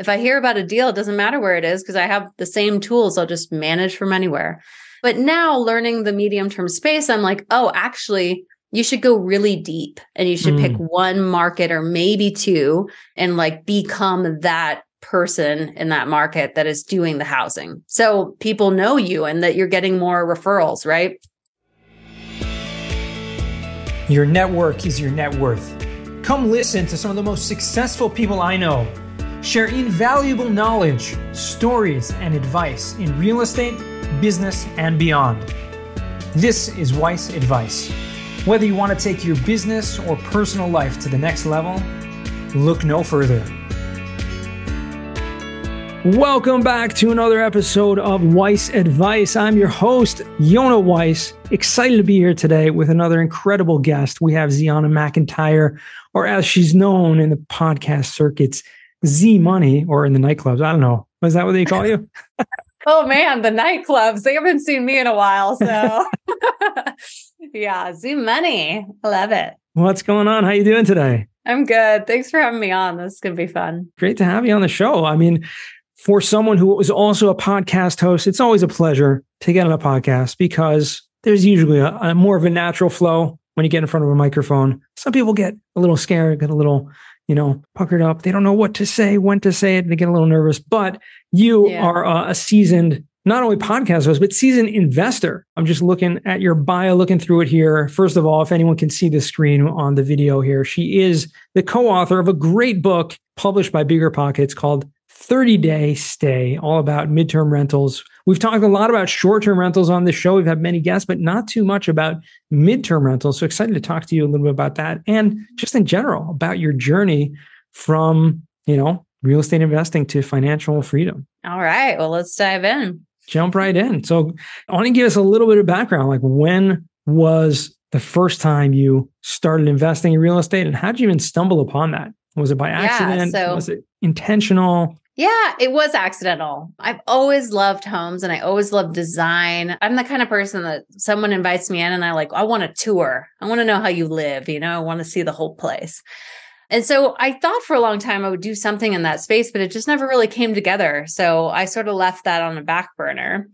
If I hear about a deal, it doesn't matter where it is because I have the same tools. I'll just manage from anywhere. But now learning the medium term space, I'm like, oh, actually, you should go really deep and you should mm. pick one market or maybe two and like become that person in that market that is doing the housing. So people know you and that you're getting more referrals, right? Your network is your net worth. Come listen to some of the most successful people I know share invaluable knowledge, stories, and advice in real estate, business, and beyond. This is Weiss Advice. Whether you want to take your business or personal life to the next level, look no further. Welcome back to another episode of Weiss Advice. I'm your host, Yonah Weiss. Excited to be here today with another incredible guest. We have Zeona McIntyre, or as she's known in the podcast circuits, Z Money, or in the nightclubs. I don't know. Was that what they call you? oh man, the nightclubs. They haven't seen me in a while. So yeah, Z Money. Love it. What's going on? How you doing today? I'm good. Thanks for having me on. This is gonna be fun. Great to have you on the show. I mean, for someone who was also a podcast host, it's always a pleasure to get on a podcast because there's usually a, a, more of a natural flow when you get in front of a microphone. Some people get a little scared, get a little, you know, puckered up. They don't know what to say, when to say it, they get a little nervous. But you yeah. are a, a seasoned, not only podcast host, but seasoned investor. I'm just looking at your bio, looking through it here. First of all, if anyone can see the screen on the video here, she is the co-author of a great book published by Bigger Pockets called 30 day stay, all about midterm rentals. We've talked a lot about short term rentals on this show. We've had many guests, but not too much about midterm rentals. So excited to talk to you a little bit about that and just in general about your journey from, you know, real estate investing to financial freedom. All right. Well, let's dive in. Jump right in. So I want to give us a little bit of background. Like when was the first time you started investing in real estate and how did you even stumble upon that? Was it by accident? Yeah, so was it intentional? Yeah, it was accidental. I've always loved homes and I always loved design. I'm the kind of person that someone invites me in and I like, I want a tour. I want to know how you live, you know, I want to see the whole place. And so I thought for a long time I would do something in that space, but it just never really came together. So I sort of left that on a back burner.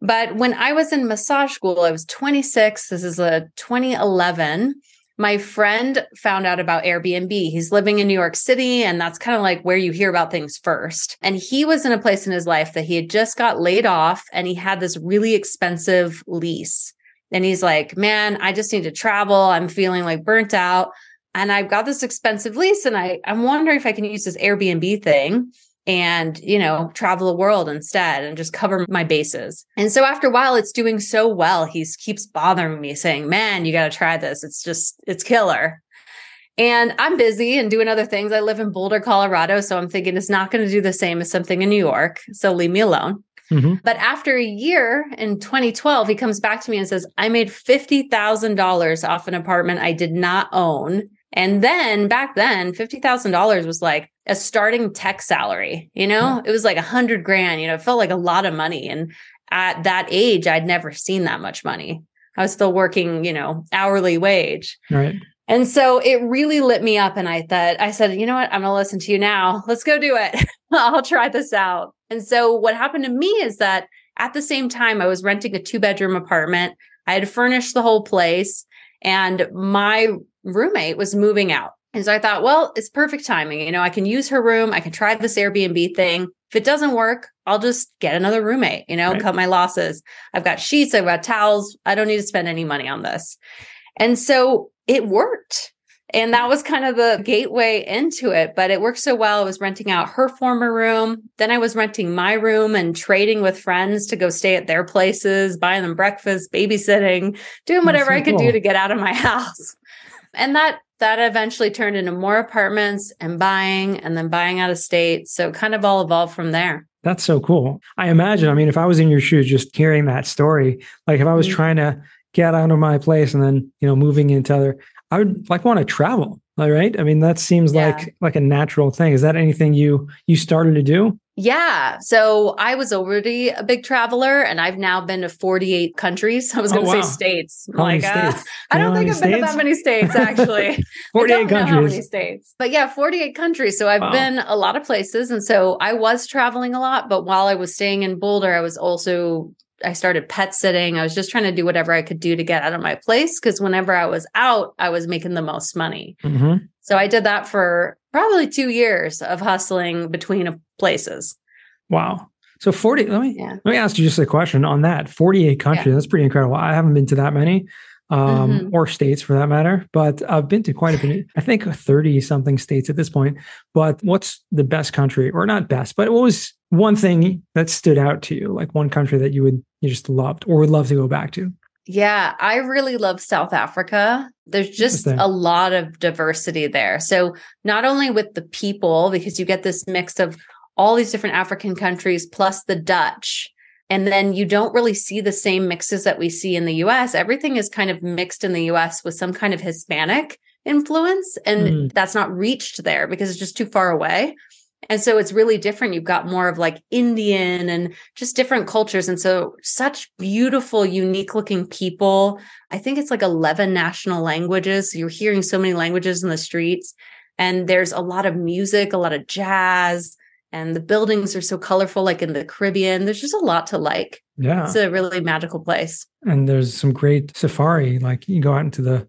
But when I was in massage school, I was 26. This is uh, a 2011 my friend found out about Airbnb. He's living in New York City, and that's kind of like where you hear about things first. And he was in a place in his life that he had just got laid off and he had this really expensive lease. And he's like, Man, I just need to travel. I'm feeling like burnt out. And I've got this expensive lease, and I, I'm wondering if I can use this Airbnb thing and you know travel the world instead and just cover my bases. And so after a while it's doing so well. He keeps bothering me saying man you got to try this. It's just it's killer. And i'm busy and doing other things. I live in boulder colorado so i'm thinking it's not going to do the same as something in new york so leave me alone. Mm-hmm. But after a year in 2012, he comes back to me and says, I made $50,000 off an apartment I did not own. And then back then, $50,000 was like a starting tech salary, you know, yeah. it was like a hundred grand, you know, it felt like a lot of money. And at that age, I'd never seen that much money. I was still working, you know, hourly wage. Right. And so it really lit me up. And I thought, I said, you know what? I'm going to listen to you now. Let's go do it. I'll try this out. And so what happened to me is that at the same time, I was renting a two bedroom apartment. I had furnished the whole place and my roommate was moving out. And so I thought, well, it's perfect timing. You know, I can use her room. I can try this Airbnb thing. If it doesn't work, I'll just get another roommate, you know, right. cut my losses. I've got sheets, I've got towels. I don't need to spend any money on this. And so it worked. And that was kind of the gateway into it. But it worked so well. I was renting out her former room. Then I was renting my room and trading with friends to go stay at their places, buying them breakfast, babysitting, doing whatever so I could cool. do to get out of my house. And that that eventually turned into more apartments and buying and then buying out of state. So kind of all evolved from there. That's so cool. I imagine, I mean, if I was in your shoes just hearing that story, like if I was mm-hmm. trying to get out of my place and then, you know, moving into other, I would like want to travel. All right. I mean, that seems yeah. like like a natural thing. Is that anything you you started to do? Yeah. So I was already a big traveler and I've now been to 48 countries. I was going to oh, wow. say states. How like, uh, states? I don't think I've states? been to that many states actually. 48 countries. how many states. But yeah, 48 countries. So I've wow. been a lot of places. And so I was traveling a lot. But while I was staying in Boulder, I was also I started pet sitting. I was just trying to do whatever I could do to get out of my place because whenever I was out, I was making the most money. Mm-hmm. So I did that for probably two years of hustling between places. Wow. So 40, let me, yeah. let me ask you just a question on that 48 countries. Yeah. That's pretty incredible. I haven't been to that many um, mm-hmm. or states for that matter, but I've been to quite a few, I think 30 something states at this point. But what's the best country or not best, but what was one thing that stood out to you? Like one country that you would, you just loved or would love to go back to? Yeah, I really love South Africa. There's just a lot of diversity there. So, not only with the people, because you get this mix of all these different African countries plus the Dutch. And then you don't really see the same mixes that we see in the US. Everything is kind of mixed in the US with some kind of Hispanic influence. And mm. that's not reached there because it's just too far away. And so it's really different. You've got more of like Indian and just different cultures. And so such beautiful, unique looking people. I think it's like 11 national languages. You're hearing so many languages in the streets. And there's a lot of music, a lot of jazz, and the buildings are so colorful, like in the Caribbean. There's just a lot to like. Yeah. It's a really magical place. And there's some great safari. Like you go out into the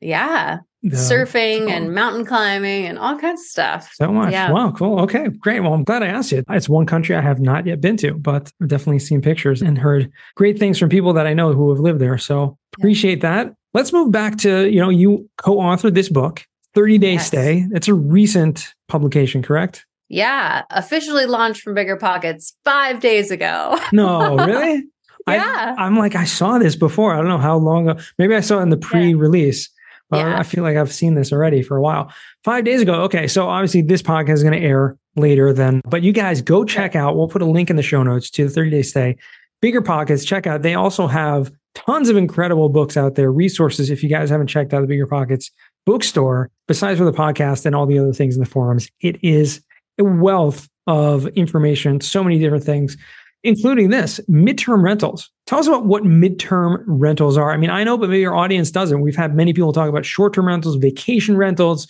yeah surfing and mountain climbing and all kinds of stuff. So much. Yeah. Wow, cool. Okay, great. Well, I'm glad I asked you. It's one country I have not yet been to, but I've definitely seen pictures and heard great things from people that I know who have lived there. So appreciate yeah. that. Let's move back to, you know, you co-authored this book, 30 Day yes. Stay. It's a recent publication, correct? Yeah, officially launched from Bigger Pockets five days ago. no, really? yeah. I, am like, I saw this before. I don't know how long ago. Maybe I saw it in the pre release. Yeah. I feel like I've seen this already for a while. Five days ago. Okay. So obviously this podcast is going to air later then, but you guys go check out, we'll put a link in the show notes to the 30 day stay. Bigger Pockets, check out. They also have tons of incredible books out there, resources. If you guys haven't checked out the Bigger Pockets bookstore, besides for the podcast and all the other things in the forums, it is a wealth of information, so many different things including this midterm rentals. Tell us about what midterm rentals are. I mean, I know, but maybe your audience doesn't. We've had many people talk about short term rentals, vacation rentals,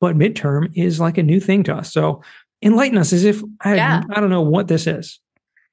but midterm is like a new thing to us. So enlighten us as if I, yeah. I don't know what this is.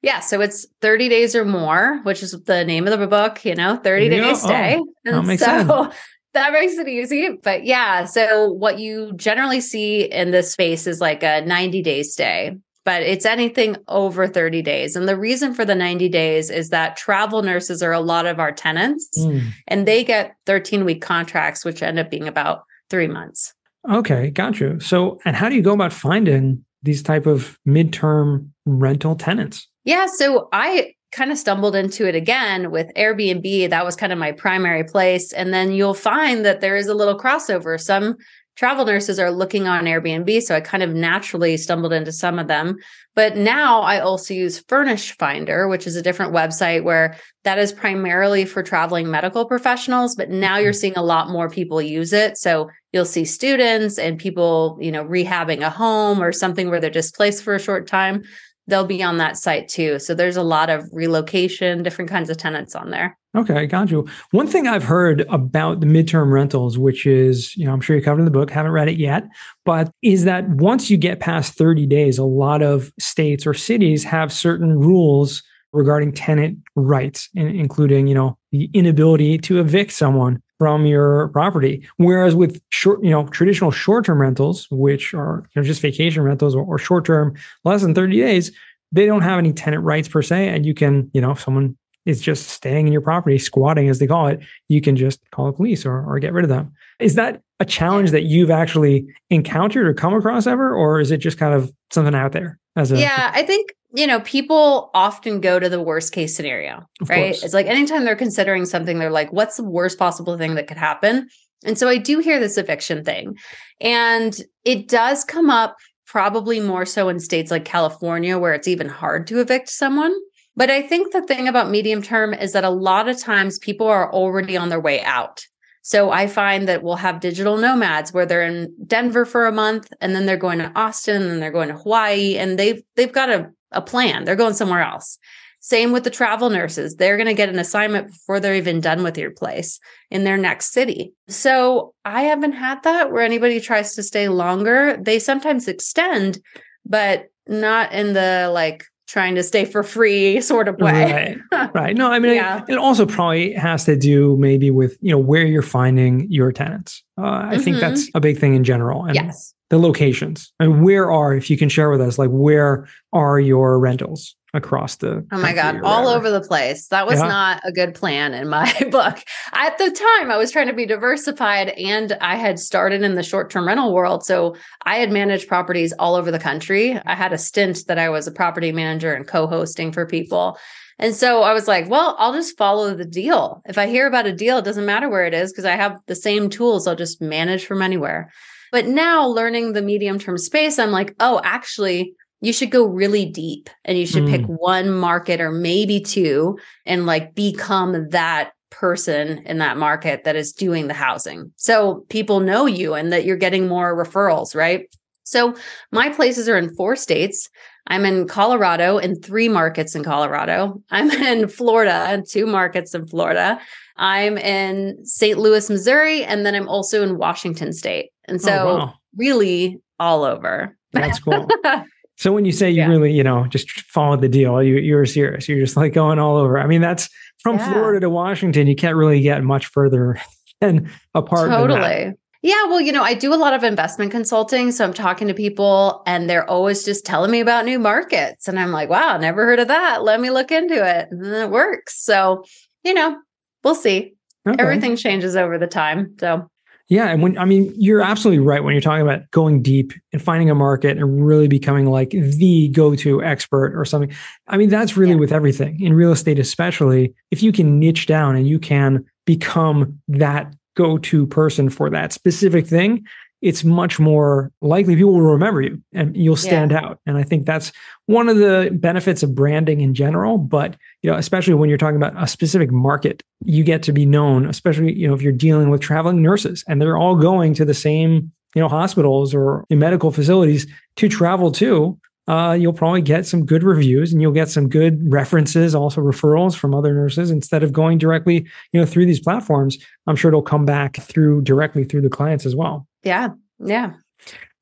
Yeah, so it's 30 days or more, which is the name of the book, you know, 30 day stay. Oh, and that makes so sense. that makes it easy. But yeah, so what you generally see in this space is like a 90 day stay but it's anything over 30 days. And the reason for the 90 days is that travel nurses are a lot of our tenants mm. and they get 13 week contracts, which end up being about three months. Okay, got you. So, and how do you go about finding these type of midterm rental tenants? Yeah, so I kind of stumbled into it again with Airbnb. That was kind of my primary place. And then you'll find that there is a little crossover. Some travel nurses are looking on Airbnb. So I kind of naturally stumbled into some of them. But now I also use Furnish Finder, which is a different website where that is primarily for traveling medical professionals. But now you're mm-hmm. seeing a lot more people use it. So you'll see students and people, you know, rehabbing a home or something where they're displaced for a short time. They'll be on that site too. So there's a lot of relocation, different kinds of tenants on there. Okay, got you. One thing I've heard about the midterm rentals, which is, you know, I'm sure you covered in the book, haven't read it yet, but is that once you get past 30 days, a lot of states or cities have certain rules regarding tenant rights, including, you know, the inability to evict someone from your property. Whereas with short, you know, traditional short-term rentals, which are you know, just vacation rentals or, or short-term less than 30 days, they don't have any tenant rights per se. And you can, you know, if someone is just staying in your property, squatting as they call it, you can just call the police or, or get rid of them. Is that a challenge that you've actually encountered or come across ever? Or is it just kind of something out there as a Yeah, I think, you know, people often go to the worst case scenario, right? Course. It's like anytime they're considering something, they're like, what's the worst possible thing that could happen? And so I do hear this eviction thing. And it does come up probably more so in states like California, where it's even hard to evict someone. But I think the thing about medium term is that a lot of times people are already on their way out. So I find that we'll have digital nomads where they're in Denver for a month and then they're going to Austin and they're going to Hawaii and they've they've got a, a plan. They're going somewhere else. Same with the travel nurses. They're going to get an assignment before they're even done with your place in their next city. So I haven't had that where anybody tries to stay longer. They sometimes extend, but not in the like trying to stay for free sort of way. Right. right. No, I mean, yeah. it, it, also probably has to do maybe with, you know, where you're finding your tenants. Uh, I mm-hmm. think that's a big thing in general. And yes. The locations and where are, if you can share with us, like where are your rentals? Across the oh my god all over the place. That was yeah. not a good plan in my book. At the time i was trying to be diversified and i had started in the short-term rental world so i had managed properties all over the country. I had a stint that i was a property manager and co-hosting for people. And so i was like well i'll just follow the deal. If i hear about a deal it doesn't matter where it is because i have the same tools i'll just manage from anywhere. But now learning the medium term space i'm like oh actually you should go really deep and you should mm. pick one market or maybe two and like become that person in that market that is doing the housing. So people know you and that you're getting more referrals, right? So my places are in four states. I'm in Colorado in three markets in Colorado. I'm in Florida in two markets in Florida. I'm in St. Louis, Missouri, and then I'm also in Washington state. And so oh, wow. really all over. That's cool. So when you say you yeah. really, you know, just followed the deal, you you're serious. You're just like going all over. I mean, that's from yeah. Florida to Washington. You can't really get much further than apart. Totally. Yeah, well, you know, I do a lot of investment consulting. So I'm talking to people and they're always just telling me about new markets. And I'm like, wow, never heard of that. Let me look into it. And then it works. So, you know, we'll see. Okay. Everything changes over the time. So yeah. And when, I mean, you're absolutely right when you're talking about going deep and finding a market and really becoming like the go to expert or something. I mean, that's really yeah. with everything in real estate, especially if you can niche down and you can become that go to person for that specific thing, it's much more likely people will remember you and you'll stand yeah. out. And I think that's one of the benefits of branding in general. But you know, especially when you're talking about a specific market, you get to be known, especially you know if you're dealing with traveling nurses and they're all going to the same you know hospitals or medical facilities to travel to. Uh, you'll probably get some good reviews and you'll get some good references, also referrals from other nurses instead of going directly, you know, through these platforms. I'm sure it'll come back through directly through the clients as well. Yeah. Yeah.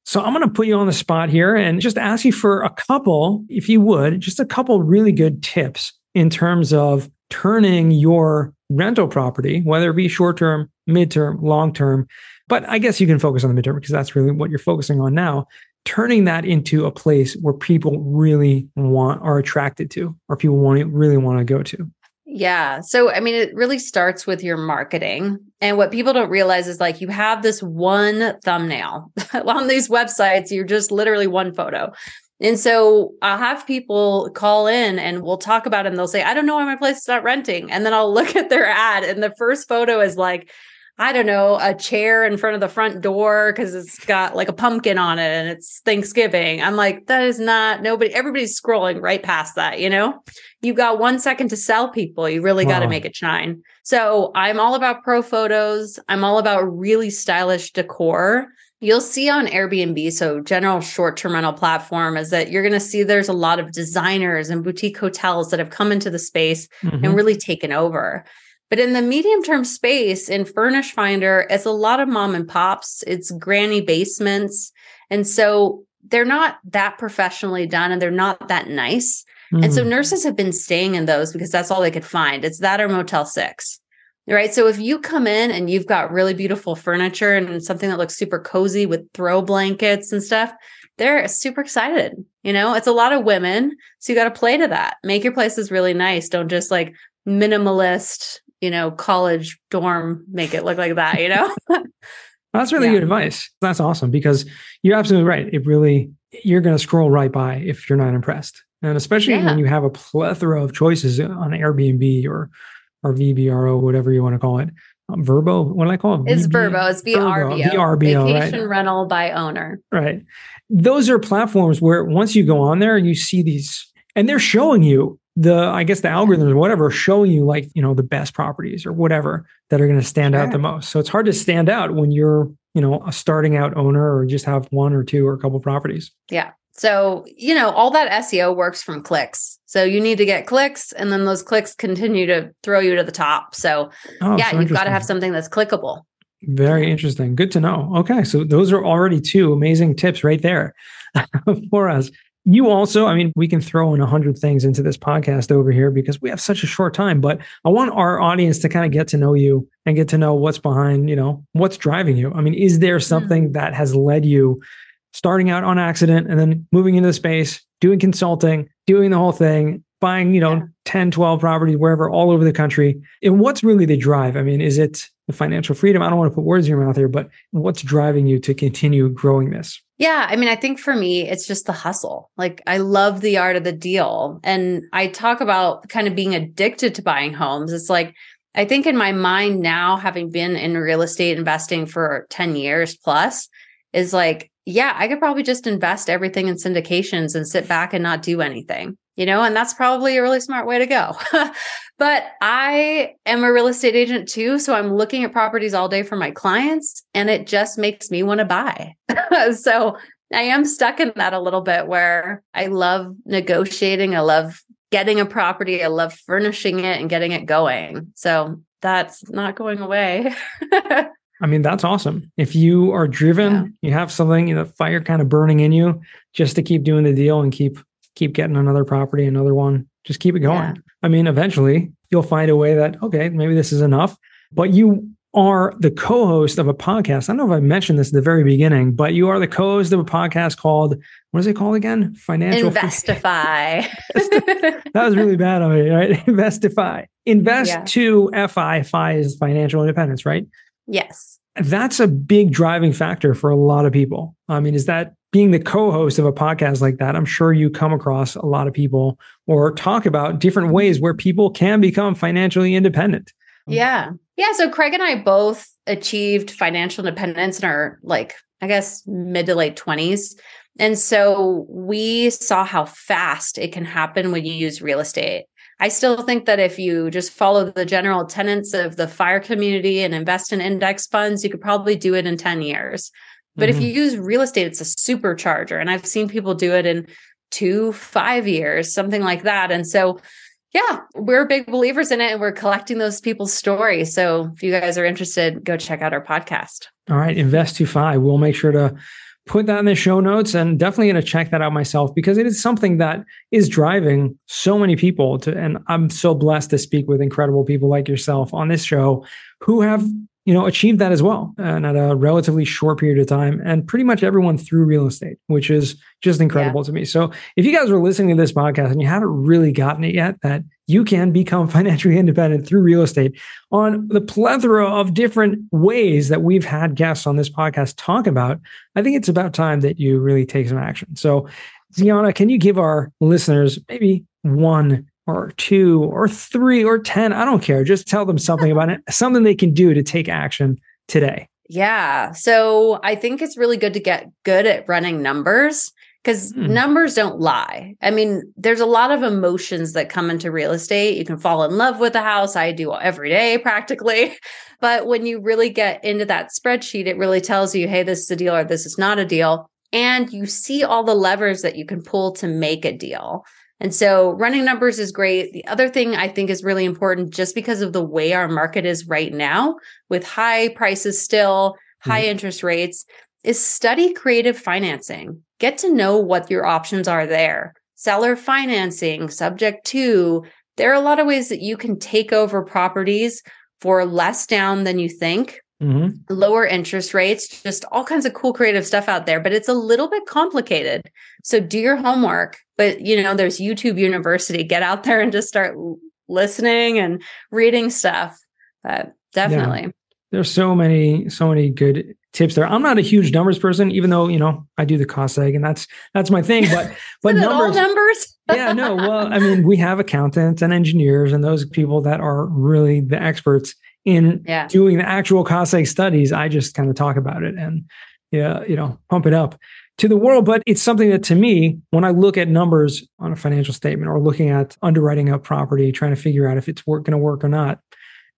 So I'm going to put you on the spot here and just ask you for a couple, if you would, just a couple really good tips in terms of turning your rental property, whether it be short term, midterm, long term. But I guess you can focus on the midterm because that's really what you're focusing on now. Turning that into a place where people really want, are attracted to, or people want really want to go to. Yeah. So, I mean, it really starts with your marketing. And what people don't realize is like you have this one thumbnail on these websites, you're just literally one photo. And so I'll have people call in and we'll talk about it and they'll say, I don't know why my place is not renting. And then I'll look at their ad and the first photo is like, I don't know, a chair in front of the front door because it's got like a pumpkin on it and it's Thanksgiving. I'm like, that is not nobody, everybody's scrolling right past that, you know? You got one second to sell people. You really wow. got to make it shine. So I'm all about pro photos. I'm all about really stylish decor. You'll see on Airbnb, so general short term rental platform, is that you're going to see there's a lot of designers and boutique hotels that have come into the space mm-hmm. and really taken over. But in the medium term space in Furnish Finder, it's a lot of mom and pops, it's granny basements. And so they're not that professionally done and they're not that nice. Mm. And so hmm. nurses have been staying in those because that's all they could find. It's that or Motel 6. Right. So if you come in and you've got really beautiful furniture and something that looks super cozy with throw blankets and stuff, they're super excited. You know, it's a lot of women. So you got to play to that. Make your places really nice. Don't just like minimalist, you know, college dorm make it look like that, you know? That's really yeah. good advice. That's awesome because you're absolutely right. It really, you're going to scroll right by if you're not impressed. And especially yeah. when you have a plethora of choices on Airbnb or, or VBRO, whatever you want to call it. Um, Vrbo, what do I call it? It's Vrbo. It's VRBO. VRBO, Vacation right? rental by owner. Right. Those are platforms where once you go on there and you see these, and they're showing you the I guess the algorithms or whatever showing you like, you know, the best properties or whatever that are going to stand sure. out the most. So it's hard to stand out when you're, you know, a starting out owner or just have one or two or a couple properties. Yeah. So, you know, all that SEO works from clicks. So you need to get clicks and then those clicks continue to throw you to the top. So, oh, yeah, so you've got to have something that's clickable. Very interesting. Good to know. Okay. So those are already two amazing tips right there for us. You also, I mean, we can throw in a hundred things into this podcast over here because we have such a short time, but I want our audience to kind of get to know you and get to know what's behind, you know, what's driving you. I mean, is there something mm-hmm. that has led you starting out on accident and then moving into the space, doing consulting, doing the whole thing, buying, you know, yeah. 10, 12 properties wherever, all over the country. And what's really the drive? I mean, is it the financial freedom? I don't want to put words in your mouth here, but what's driving you to continue growing this? Yeah. I mean, I think for me, it's just the hustle. Like, I love the art of the deal. And I talk about kind of being addicted to buying homes. It's like, I think in my mind now, having been in real estate investing for 10 years plus, is like, yeah, I could probably just invest everything in syndications and sit back and not do anything, you know, and that's probably a really smart way to go. but I am a real estate agent too. So I'm looking at properties all day for my clients and it just makes me want to buy. so I am stuck in that a little bit where I love negotiating. I love getting a property. I love furnishing it and getting it going. So that's not going away. I mean, that's awesome. If you are driven, yeah. you have something, you know, fire kind of burning in you just to keep doing the deal and keep keep getting another property, another one. Just keep it going. Yeah. I mean, eventually you'll find a way that, okay, maybe this is enough. But you are the co-host of a podcast. I don't know if I mentioned this at the very beginning, but you are the co-host of a podcast called what is it called again? Financial Investify. that was really bad of me, right? Investify. Invest yeah. to FI. FI is financial independence, right? Yes. That's a big driving factor for a lot of people. I mean, is that being the co-host of a podcast like that, I'm sure you come across a lot of people or talk about different mm-hmm. ways where people can become financially independent. Um, yeah. Yeah. So Craig and I both achieved financial independence in our like, I guess mid to late 20s. And so we saw how fast it can happen when you use real estate. I still think that if you just follow the general tenets of the fire community and invest in index funds, you could probably do it in 10 years. But mm-hmm. if you use real estate, it's a supercharger. And I've seen people do it in two, five years, something like that. And so, yeah, we're big believers in it and we're collecting those people's stories. So if you guys are interested, go check out our podcast. All right, Invest2FI. We'll make sure to put that in the show notes and definitely going to check that out myself because it is something that is driving so many people to and I'm so blessed to speak with incredible people like yourself on this show who have you know achieved that as well and at a relatively short period of time and pretty much everyone through real estate which is just incredible yeah. to me so if you guys are listening to this podcast and you haven't really gotten it yet that you can become financially independent through real estate on the plethora of different ways that we've had guests on this podcast talk about i think it's about time that you really take some action so Zeona, can you give our listeners maybe one or two or three or 10. I don't care. Just tell them something about it, something they can do to take action today. Yeah. So I think it's really good to get good at running numbers because hmm. numbers don't lie. I mean, there's a lot of emotions that come into real estate. You can fall in love with a house. I do every day practically. But when you really get into that spreadsheet, it really tells you, hey, this is a deal or this is not a deal. And you see all the levers that you can pull to make a deal. And so running numbers is great. The other thing I think is really important just because of the way our market is right now with high prices still, high mm-hmm. interest rates is study creative financing. Get to know what your options are there. Seller financing, subject to, there are a lot of ways that you can take over properties for less down than you think Mm-hmm. lower interest rates, just all kinds of cool creative stuff out there, but it's a little bit complicated. So do your homework. But, you know, there's YouTube University. Get out there and just start listening and reading stuff. But definitely. Yeah. There's so many, so many good tips there. I'm not a huge numbers person, even though, you know, I do the cost seg and that's that's my thing. But but numbers numbers. yeah, no. Well, I mean, we have accountants and engineers and those people that are really the experts in yeah. doing the actual cost studies. I just kind of talk about it and yeah, you know, pump it up. to the world. But it's something that to me, when I look at numbers on a financial statement or looking at underwriting a property, trying to figure out if it's work, going to work or not,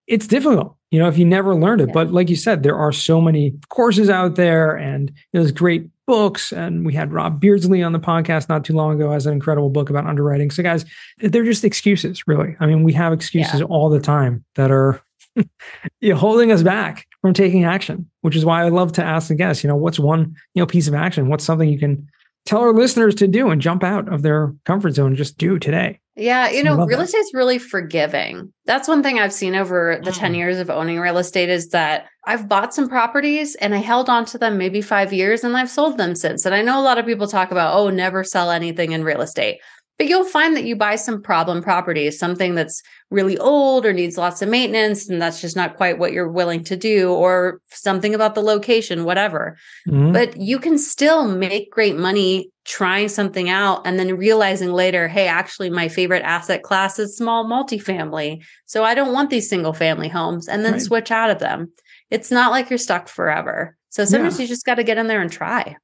it's difficult, you know, if you never learned it. Yeah. But like you said, there are so many courses out there and there's great books. And we had Rob Beardsley on the podcast not too long ago as an incredible book about underwriting. So, guys, they're just excuses, really. I mean, we have excuses yeah. all the time that are you know, holding us back from taking action, which is why I love to ask the guests, you know, what's one, you know, piece of action? What's something you can tell our listeners to do and jump out of their comfort zone and just do today? Yeah, you know, real estate is really forgiving. That's one thing I've seen over the 10 mm. years of owning real estate is that I've bought some properties and I held on to them maybe 5 years and I've sold them since. And I know a lot of people talk about, "Oh, never sell anything in real estate." But you'll find that you buy some problem properties, something that's really old or needs lots of maintenance, and that's just not quite what you're willing to do, or something about the location, whatever. Mm-hmm. But you can still make great money trying something out and then realizing later, hey, actually, my favorite asset class is small multifamily. So I don't want these single family homes, and then right. switch out of them. It's not like you're stuck forever. So sometimes yeah. you just got to get in there and try.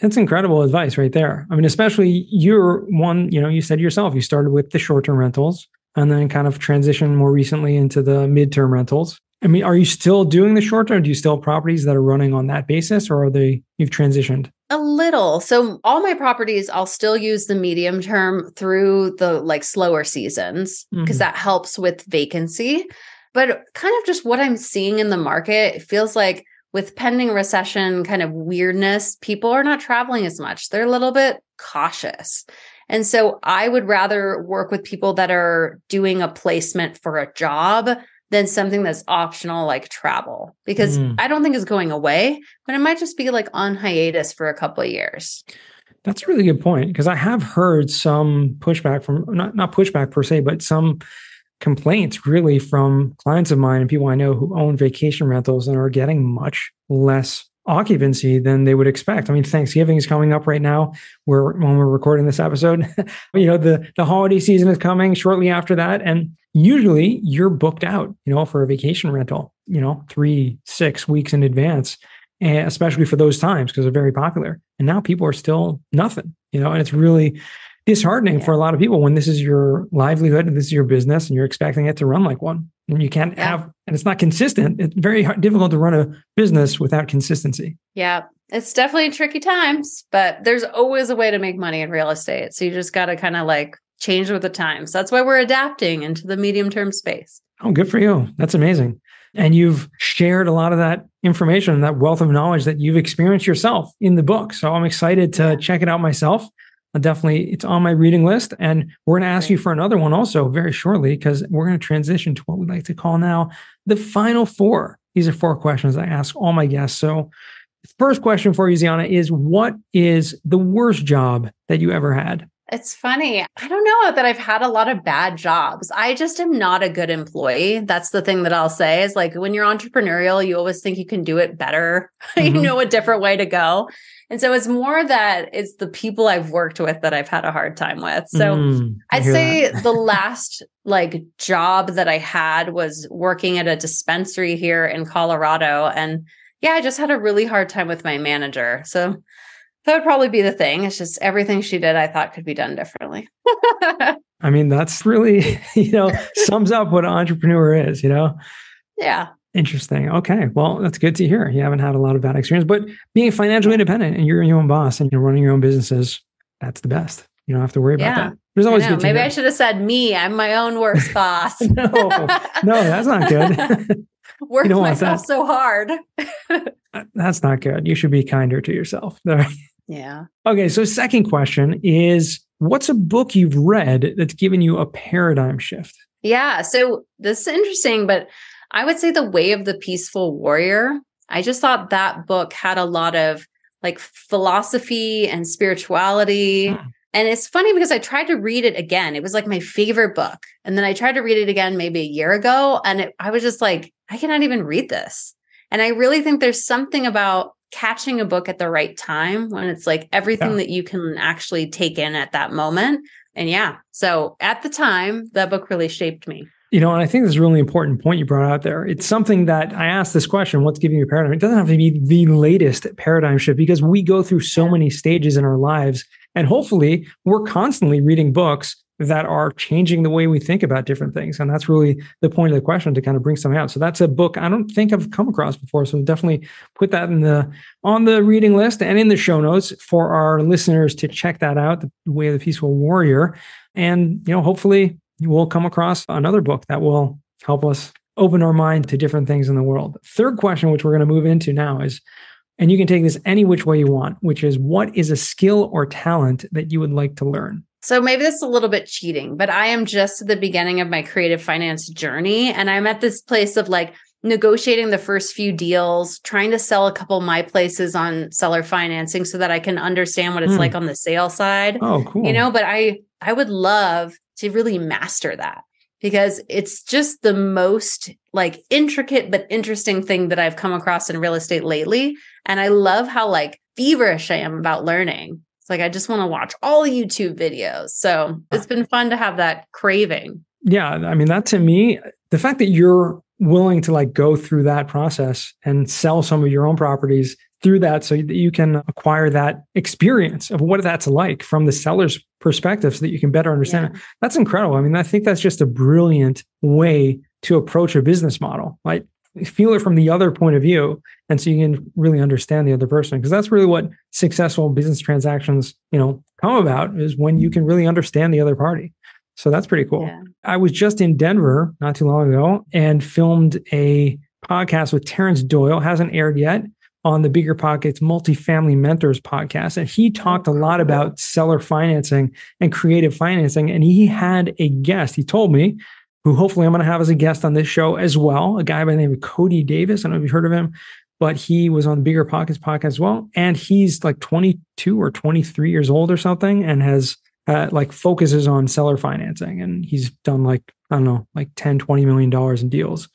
That's incredible advice right there. I mean, especially you're one, you know, you said yourself, you started with the short term rentals and then kind of transitioned more recently into the midterm rentals. I mean, are you still doing the short term? Do you still have properties that are running on that basis or are they, you've transitioned? A little. So all my properties, I'll still use the medium term through the like slower seasons because mm-hmm. that helps with vacancy. But kind of just what I'm seeing in the market, it feels like with pending recession kind of weirdness, people are not traveling as much. They're a little bit cautious. And so I would rather work with people that are doing a placement for a job than something that's optional like travel because mm. I don't think it's going away, but it might just be like on hiatus for a couple of years. That's a really good point because I have heard some pushback from not not pushback per se, but some complaints really from clients of mine and people I know who own vacation rentals and are getting much less occupancy than they would expect. I mean, Thanksgiving is coming up right now. Where when we're recording this episode, you know the the holiday season is coming shortly after that, and usually you're booked out, you know, for a vacation rental, you know, three six weeks in advance, and especially for those times because they're very popular. And now people are still nothing, you know, and it's really disheartening yeah. for a lot of people when this is your livelihood and this is your business and you're expecting it to run like one and you can't yeah. have and it's not consistent. It's very hard, difficult to run a business without consistency. Yeah. It's definitely tricky times but there's always a way to make money in real estate. So you just got to kind of like change with the times. That's why we're adapting into the medium term space. Oh good for you. That's amazing. And you've shared a lot of that information that wealth of knowledge that you've experienced yourself in the book. So i'm excited to check it out myself Uh, definitely it's on my reading list and we're going to ask you for another one also very shortly because we're going to transition to what we like to call now the final four. These are four questions i ask all my guests so first question for you zeona is what is the worst job that you ever had it's funny. I don't know that I've had a lot of bad jobs. I just am not a good employee. That's the thing that I'll say is like when you're entrepreneurial, you always think you can do it better. Mm-hmm. you know a different way to go. And so it's more that it's the people I've worked with that I've had a hard time with. So mm, I'd say the last like job that I had was working at a dispensary here in Colorado. And yeah, I just had a really hard time with my manager. So that would probably be the thing. It's just everything she did, I thought could be done differently. I mean, that's really, you know, sums up what an entrepreneur is, you know? Yeah. Interesting. Okay. Well, that's good to hear. You haven't had a lot of bad experience, but being financially independent and you're your own boss and you're running your own businesses, that's the best. You don't have to worry yeah. about that. There's always I good. Maybe I should have said me. I'm my own worst boss. no, no, that's not good. Work myself so hard. Uh, that's not good. You should be kinder to yourself. Yeah. Okay. So, second question is what's a book you've read that's given you a paradigm shift? Yeah. So, this is interesting, but I would say The Way of the Peaceful Warrior. I just thought that book had a lot of like philosophy and spirituality. Hmm. And it's funny because I tried to read it again. It was like my favorite book. And then I tried to read it again maybe a year ago. And it, I was just like, I cannot even read this. And I really think there's something about catching a book at the right time when it's like everything yeah. that you can actually take in at that moment. And yeah, so at the time, that book really shaped me. You know, and I think this is a really important point you brought out there. It's something that I asked this question, what's giving you a paradigm? It doesn't have to be the latest paradigm shift because we go through so many stages in our lives. And hopefully we're constantly reading books that are changing the way we think about different things. And that's really the point of the question to kind of bring something out. So that's a book I don't think I've come across before. So definitely put that in the on the reading list and in the show notes for our listeners to check that out, The Way of the Peaceful Warrior. And you know, hopefully we'll come across another book that will help us open our mind to different things in the world. Third question, which we're going to move into now, is and you can take this any which way you want, which is what is a skill or talent that you would like to learn? So maybe this is a little bit cheating, but I am just at the beginning of my creative finance journey. And I'm at this place of like negotiating the first few deals, trying to sell a couple of my places on seller financing so that I can understand what it's mm. like on the sale side. Oh, cool. You know, but I I would love to really master that because it's just the most like intricate but interesting thing that I've come across in real estate lately. And I love how like feverish I am about learning. It's like I just want to watch all the YouTube videos. So it's been fun to have that craving. Yeah. I mean, that to me, the fact that you're willing to like go through that process and sell some of your own properties through that so that you can acquire that experience of what that's like from the seller's perspective so that you can better understand yeah. it. That's incredible. I mean, I think that's just a brilliant way to approach a business model. Like feel it from the other point of view and so you can really understand the other person because that's really what successful business transactions you know come about is when you can really understand the other party so that's pretty cool yeah. i was just in denver not too long ago and filmed a podcast with terrence doyle hasn't aired yet on the bigger pockets multifamily mentors podcast and he talked a lot about seller financing and creative financing and he had a guest he told me who hopefully I'm going to have as a guest on this show as well, a guy by the name of Cody Davis. I don't know if you've heard of him, but he was on the Bigger Pockets podcast as well. And he's like 22 or 23 years old or something and has uh, like focuses on seller financing. And he's done like, I don't know, like 10, 20 million dollars in deals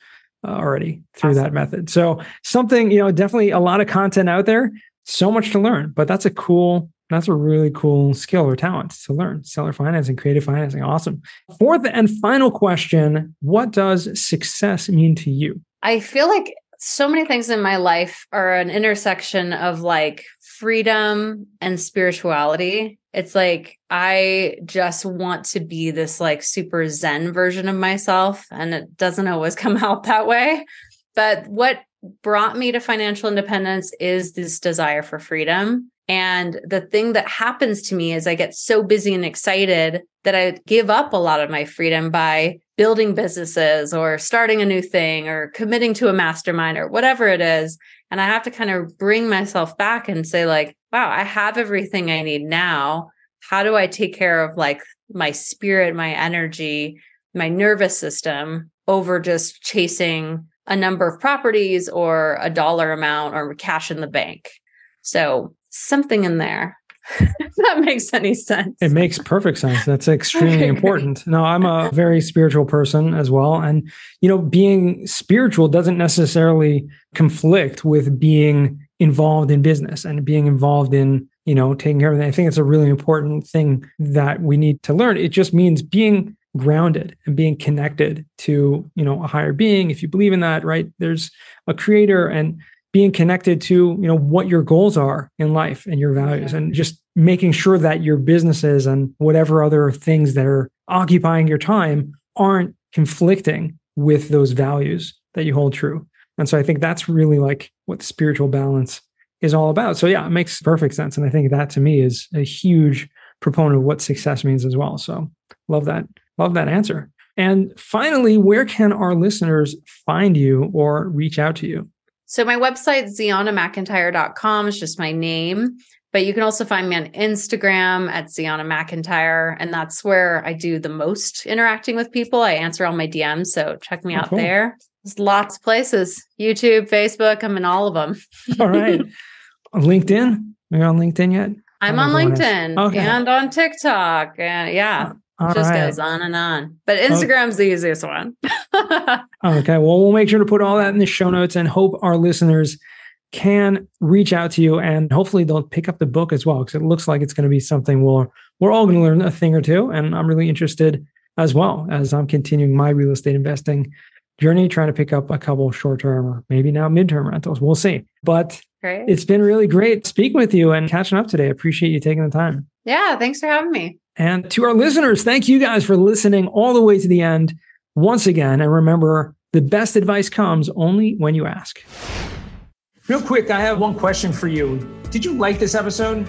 uh, already through awesome. that method. So something, you know, definitely a lot of content out there, so much to learn, but that's a cool that's a really cool skill or talent to learn. Seller financing, creative financing. Awesome. Fourth and final question What does success mean to you? I feel like so many things in my life are an intersection of like freedom and spirituality. It's like I just want to be this like super zen version of myself, and it doesn't always come out that way. But what brought me to financial independence is this desire for freedom. And the thing that happens to me is I get so busy and excited that I give up a lot of my freedom by building businesses or starting a new thing or committing to a mastermind or whatever it is. And I have to kind of bring myself back and say, like, wow, I have everything I need now. How do I take care of like my spirit, my energy, my nervous system over just chasing a number of properties or a dollar amount or cash in the bank? So something in there. that makes any sense. It makes perfect sense. That's extremely important. No, I'm a very spiritual person as well. And, you know, being spiritual doesn't necessarily conflict with being involved in business and being involved in, you know, taking care of it. I think it's a really important thing that we need to learn. It just means being grounded and being connected to, you know, a higher being. If you believe in that, right? There's a creator and being connected to you know what your goals are in life and your values yeah. and just making sure that your businesses and whatever other things that are occupying your time aren't conflicting with those values that you hold true. And so i think that's really like what the spiritual balance is all about. So yeah it makes perfect sense. And i think that to me is a huge proponent of what success means as well. So love that love that answer. And finally where can our listeners find you or reach out to you so my website, zeonamcintyre.com is just my name. But you can also find me on Instagram at Zeona McIntyre. And that's where I do the most interacting with people. I answer all my DMs. So check me oh, out there. There's lots of places YouTube, Facebook. I'm in all of them. all right. LinkedIn? Are you on LinkedIn yet? I'm on LinkedIn okay. and on TikTok. And yeah. All just right. goes on and on. But oh. Instagram's okay. the easiest one. okay. Well, we'll make sure to put all that in the show notes and hope our listeners can reach out to you and hopefully they'll pick up the book as well because it looks like it's going to be something we're we're all going to learn a thing or two and I'm really interested as well as I'm continuing my real estate investing journey, trying to pick up a couple short term or maybe now midterm rentals. We'll see. But great. it's been really great speaking with you and catching up today. I appreciate you taking the time. Yeah, thanks for having me. And to our listeners, thank you guys for listening all the way to the end once again. And remember, the best advice comes only when you ask. Real quick, I have one question for you. Did you like this episode?